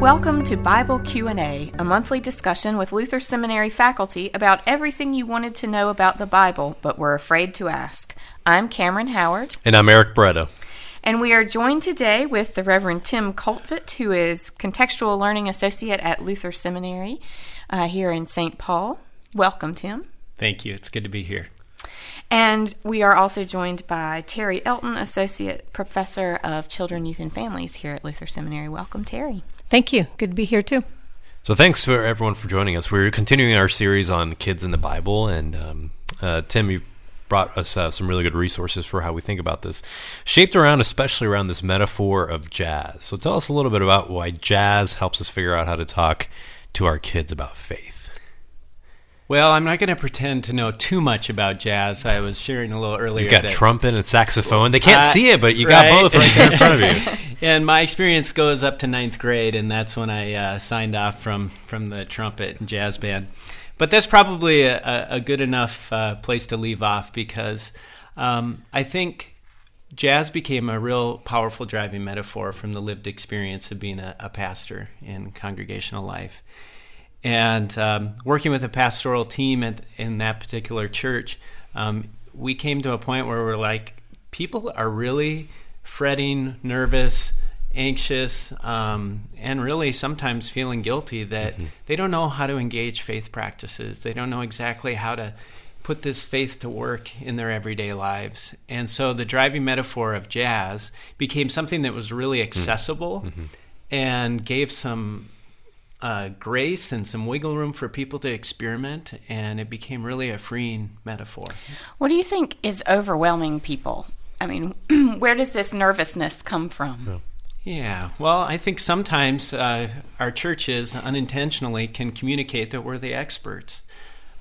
Welcome to Bible Q&A, a monthly discussion with Luther Seminary faculty about everything you wanted to know about the Bible but were afraid to ask. I'm Cameron Howard. And I'm Eric Barreto. And we are joined today with the Reverend Tim Coltvet, who is Contextual Learning Associate at Luther Seminary uh, here in St. Paul. Welcome, Tim. Thank you. It's good to be here. And we are also joined by Terri Elton, Associate Professor of Children, Youth, and Families here at Luther Seminary. Welcome, Terri. Thank you. Good to be here too. So thanks for everyone for joining us. We're continuing our series on kids in the Bible, and um, uh, Tim, you brought us uh, some really good resources for how we think about this, shaped around especially around this metaphor of jazz. So tell us a little bit about why jazz helps us figure out how to talk to our kids about faith. Well, I'm not going to pretend to know too much about jazz. I was sharing a little earlier. You got that, trumpet and saxophone. They can't uh, see it, but you right? got both right there in front of you. and my experience goes up to ninth grade, and that's when I uh, signed off from from the trumpet and jazz band. But that's probably a, a good enough uh, place to leave off because um, I think jazz became a real powerful driving metaphor from the lived experience of being a, a pastor in congregational life. And um, working with a pastoral team at, in that particular church, um, we came to a point where we're like, people are really fretting, nervous, anxious, um, and really sometimes feeling guilty that mm-hmm. they don't know how to engage faith practices. They don't know exactly how to put this faith to work in their everyday lives. And so the driving metaphor of jazz became something that was really accessible mm-hmm. and gave some uh, grace and some wiggle room for people to experiment, and it became really a freeing metaphor. What do you think is overwhelming people? I mean, where does this nervousness come from? Yeah. Yeah, well, I think sometimes uh, our churches unintentionally can communicate that we're the experts.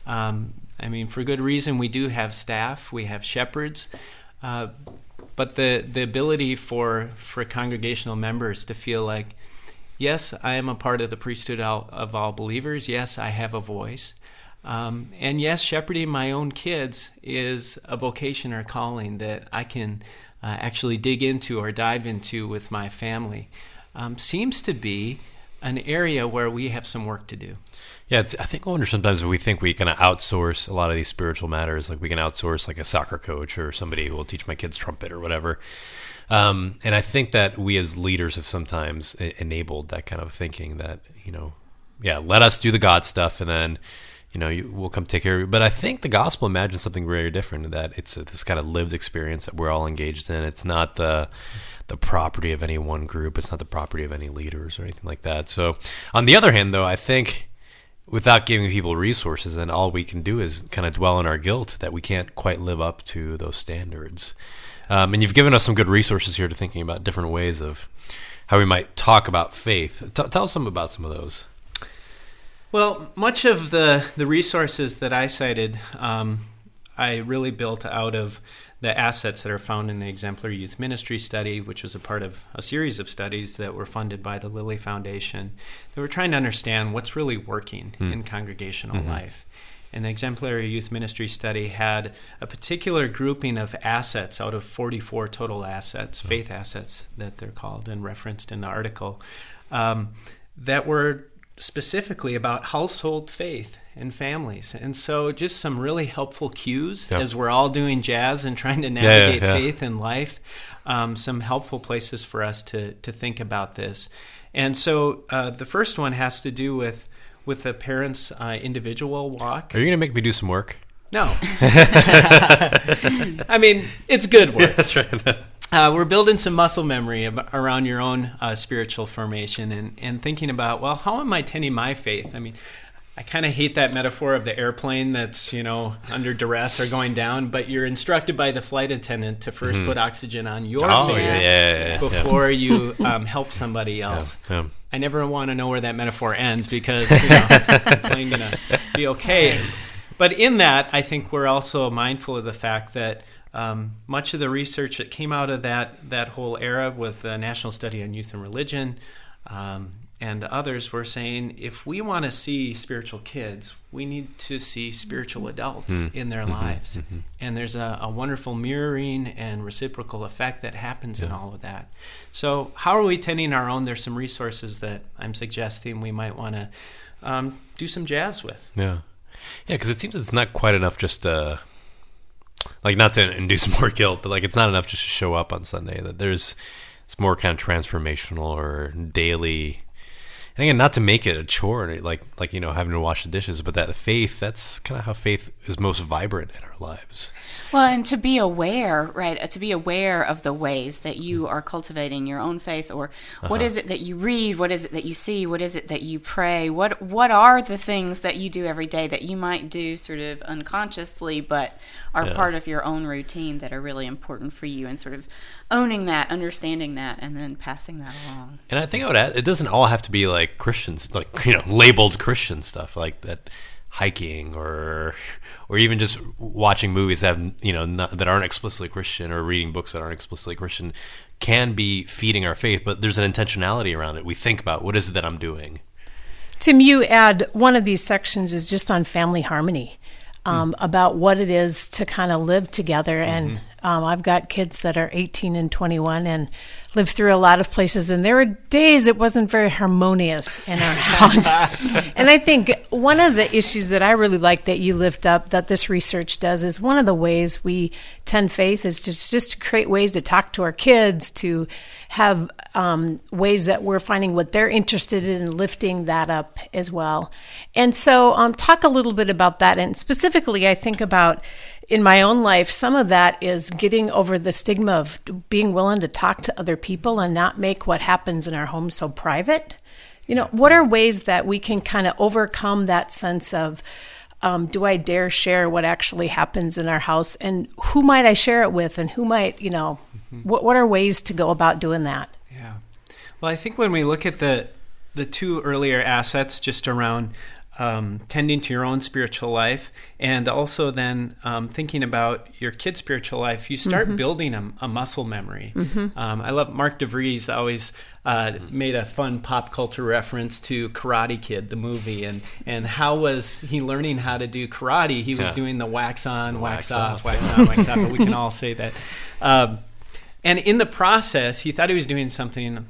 Um, I mean, for good reason, we do have staff, we have shepherds, uh, but the, the ability for, for congregational members to feel like yes, I am a part of the priesthood of all believers. Yes, I have a voice. Um, and yes, shepherding my own kids is a vocation or calling that I can uh, actually dig into or dive into with my family. Um, seems to be an area where we have some work to do. Yeah, I think I wonder sometimes we think we can outsource a lot of these spiritual matters, like we can outsource like a soccer coach or somebody who will teach my kids trumpet or whatever. Um, and I think that we as leaders have sometimes enabled that kind of thinking that, you know, yeah, let us do the God stuff and then, you know, you, we'll come take care of you. But I think the gospel imagines something very different that it's a, this kind of lived experience that we're all engaged in. It's not the, the property of any one group. It's not the property of any leaders or anything like that. So, on the other hand, though, I think without giving people resources, then all we can do is kind of dwell in our guilt that we can't quite live up to those standards. Um, and you've given us some good resources here to thinking about different ways of how we might talk about faith. T- tell us some about some of those. Well, much of the, the resources that I cited, um, I really built out of the assets that are found in the Exemplary Youth Ministry Study, which was a part of a series of studies that were funded by the Lilly Foundation. They were trying to understand what's really working mm. in congregational mm-hmm. life and the exemplary youth ministry study had a particular grouping of assets out of 44 total assets, faith assets that they're called and referenced in the article, um, that were specifically about household faith and families. And so, just some really helpful cues yep. as we're all doing jazz and trying to navigate yeah, yeah, faith in life, um, some helpful places for us to, to think about this. And so, uh, the first one has to do with with the parents' uh, individual walk. Are you going to make me do some work? No. I mean, it's good work. Yeah, that's right. Uh, we're building some muscle memory around your own uh, spiritual formation and, and thinking about, well, how am I tending my faith? I mean, I kind of hate that metaphor of the airplane that's, you know, under duress or going down, but you're instructed by the flight attendant to 1st mm-hmm. put oxygen on your oh, face yeah, yeah, yeah, before you um, help somebody else. I never want to know where that metaphor ends because you know, the plane going to be okay. But in that, I think we're also mindful of the fact that um, much of the research that came out of that that whole era with the National Study on Youth and Religion, um, and others were saying if we want to see spiritual kids, we need to see spiritual adults Mm. in their Mm-hmm. lives. Mm-hmm. And there's a, a wonderful mirroring and reciprocal effect that happens in all of that. So, how are we tending our own? There's some resources that I'm suggesting we might want to um, do some jazz with. Yeah, yeah, because it seems it's not quite enough just to, like, not to induce more guilt, but like it's not enough just to show up on Sunday. That there's it's more kind of transformational or daily. And again, not to make it a chore, like like you know having to wash the dishes, but that faith that's kind of how faith is most vibrant in our lives. Well, and to be aware, right? uh, To be aware of the ways that you are cultivating your own faith, or what Uh-huh. is it that you read? What is it that you see? What is it that you pray? What What are the things that you do every day that you might do sort of unconsciously, but are Yeah. part of your own routine that are really important for you, and sort of owning that, understanding that, and then passing that along. And I think I would add, it doesn't all have to be like Christians, like you know, labeled Christian stuff like that, hiking or or even just watching movies that have you know not, that aren't explicitly Christian or reading books that aren't explicitly Christian can be feeding our faith. But there's an intentionality around it. We think about what is it that I'm doing. Tim, you add one of these sections is just on family harmony, um, about what it is to kind of live together. And um, I've got kids that are 18 and 21 and live through a lot of places. And there were days it wasn't very harmonious in our house. and I think one of the issues that I really like that you lift up that this research does is one of the ways we tend faith is to just to create ways to talk to our kids, to have um, ways that we're finding what they're interested in lifting that up as well. And so, um, talk a little bit about that. And specifically, I think about in my own life, some of that is getting over the stigma of being willing to talk to other people and not make what happens in our home so private. You know, what are ways that we can kind of overcome that sense of, um, do I dare share what actually happens in our house, and who might I share it with, and who might, you know, what what are ways to go about doing that? Yeah. Well, I think when we look at the the two earlier assets, just around um, tending to your own spiritual life, and also then um, thinking about your kid's spiritual life, you start building a, a muscle memory. Um, I love Mark DeVries always uh, made a fun pop culture reference to Karate Kid, the movie, and and how was he learning how to do karate? He was Yeah. doing the wax on, wax, wax off, off. wax on, wax off. But we can all say that. Um, and in the process, he thought he was doing something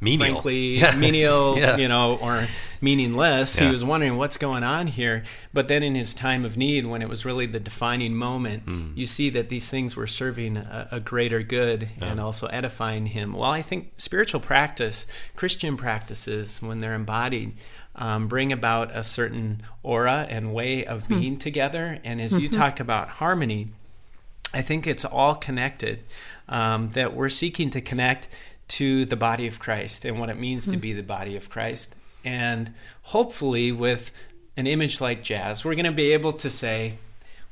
Menial. frankly Yeah. menial, Yeah. you know, or meaningless. Yeah. He was wondering what's going on here. But then in his time of need, when it was really the defining moment, Hmm. you see that these things were serving a, a greater good and also edifying him. Well, I think spiritual practice, Christian practices, when they're embodied, um, bring about a certain aura and way of being together. And as you talk about harmony, I think it's all connected. Um, that we're seeking to connect to the body of Christ and what it means to hmm. be the body of Christ. And hopefully, with an image like jazz, we're going to be able to say,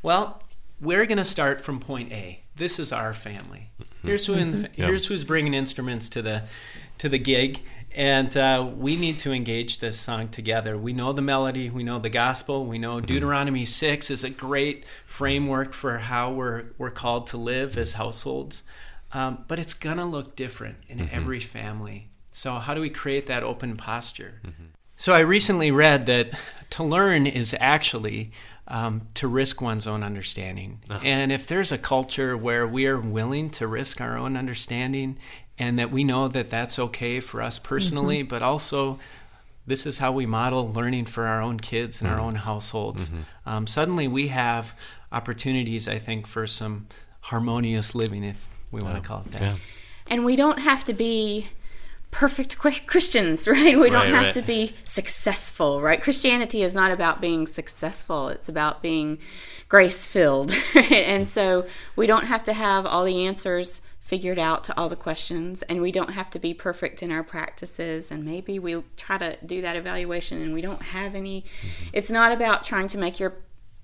well, we're going to start from point A. This is our family. Mm-hmm. Here's who in the, Yeah. Mm-hmm. here's who's bringing instruments to the to the gig, and uh, we need to engage this song together. We know the melody, we know the gospel, we know mm-hmm. Deuteronomy six is a great framework for how we're we're called to live as households, um, but it's gonna look different in every family. So how do we create that open posture? So I recently read that to learn is actually um, to risk one's own understanding. And if there's a culture where we are willing to risk our own understanding, and that we know that that's okay for us personally, but also this is how we model learning for our own kids and our own households. Um, suddenly, we have opportunities, I think, for some harmonious living, if we want to call it that. Yeah. And we don't have to be perfect Christians, right? We don't Right, have right. to be successful, right? Christianity is not about being successful, it's about being grace filled. Right? And so we don't have to have all the answers figured out to all the questions, and we don't have to be perfect in our practices. And maybe we try to do that evaluation and we don't have any. Mm-hmm. It's not about trying to make your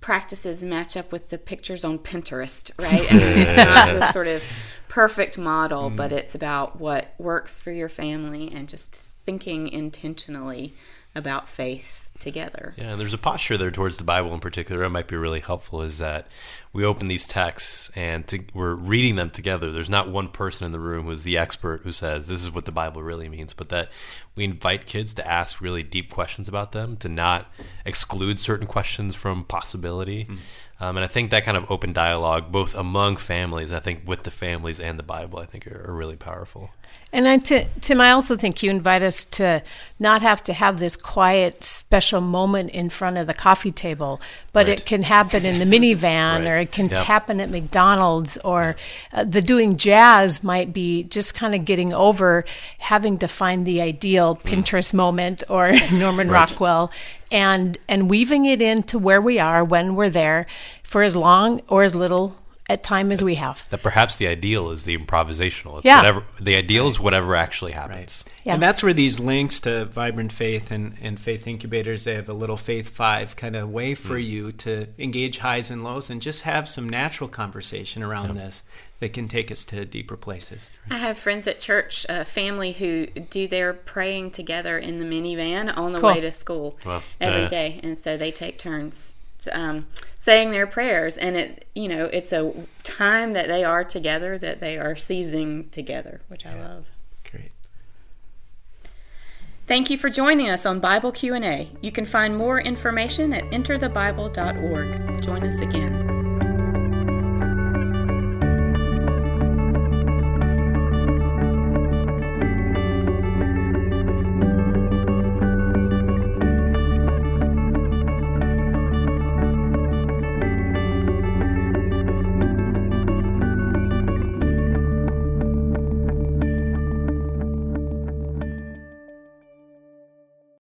practices match up with the pictures on Pinterest, right? I mean, it's not this sort of perfect model, but it's about what works for your family and just thinking intentionally about faith together. Yeah, and there's a posture there towards the Bible in particular that might be really helpful is that we open these texts and to, we're reading them together. There's not one person in the room who's the expert who says this is what the Bible really means, but that we invite kids to ask really deep questions about them, to not exclude certain questions from possibility. Mm. Um, and I think that kind of open dialogue, both among families, I think with the families and the Bible, I think are, are really powerful. And then, Tim, I also think you invite us to not have to have this quiet, special moment in front of the coffee table, but right. it can happen in the minivan, right. or it can yep. happen at McDonald's, or uh, the doing jazz might be just kind of getting over having to find the ideal mm. Pinterest moment or Norman right. Rockwell, and and weaving it into where we are when we're there for as long or as little at time as we have. That perhaps the ideal is the improvisational. It's yeah. whatever the ideal right. is whatever actually happens. Right. Yeah. And that's where these links to Vibrant Faith and, and Faith Inkubators, they have a little Faith Five kind of way for mm. you to engage highs and lows and just have some natural conversation around this that can take us to deeper places. I have friends at church, a family who do their praying together in the minivan on the cool. way to school well, every uh, day, and so they take turns um, saying their prayers. And it you know it's a time that they are together that they are seizing together which i love. Great. Thank you for joining us on bible q&a you can find more information at enterthebible.org join us again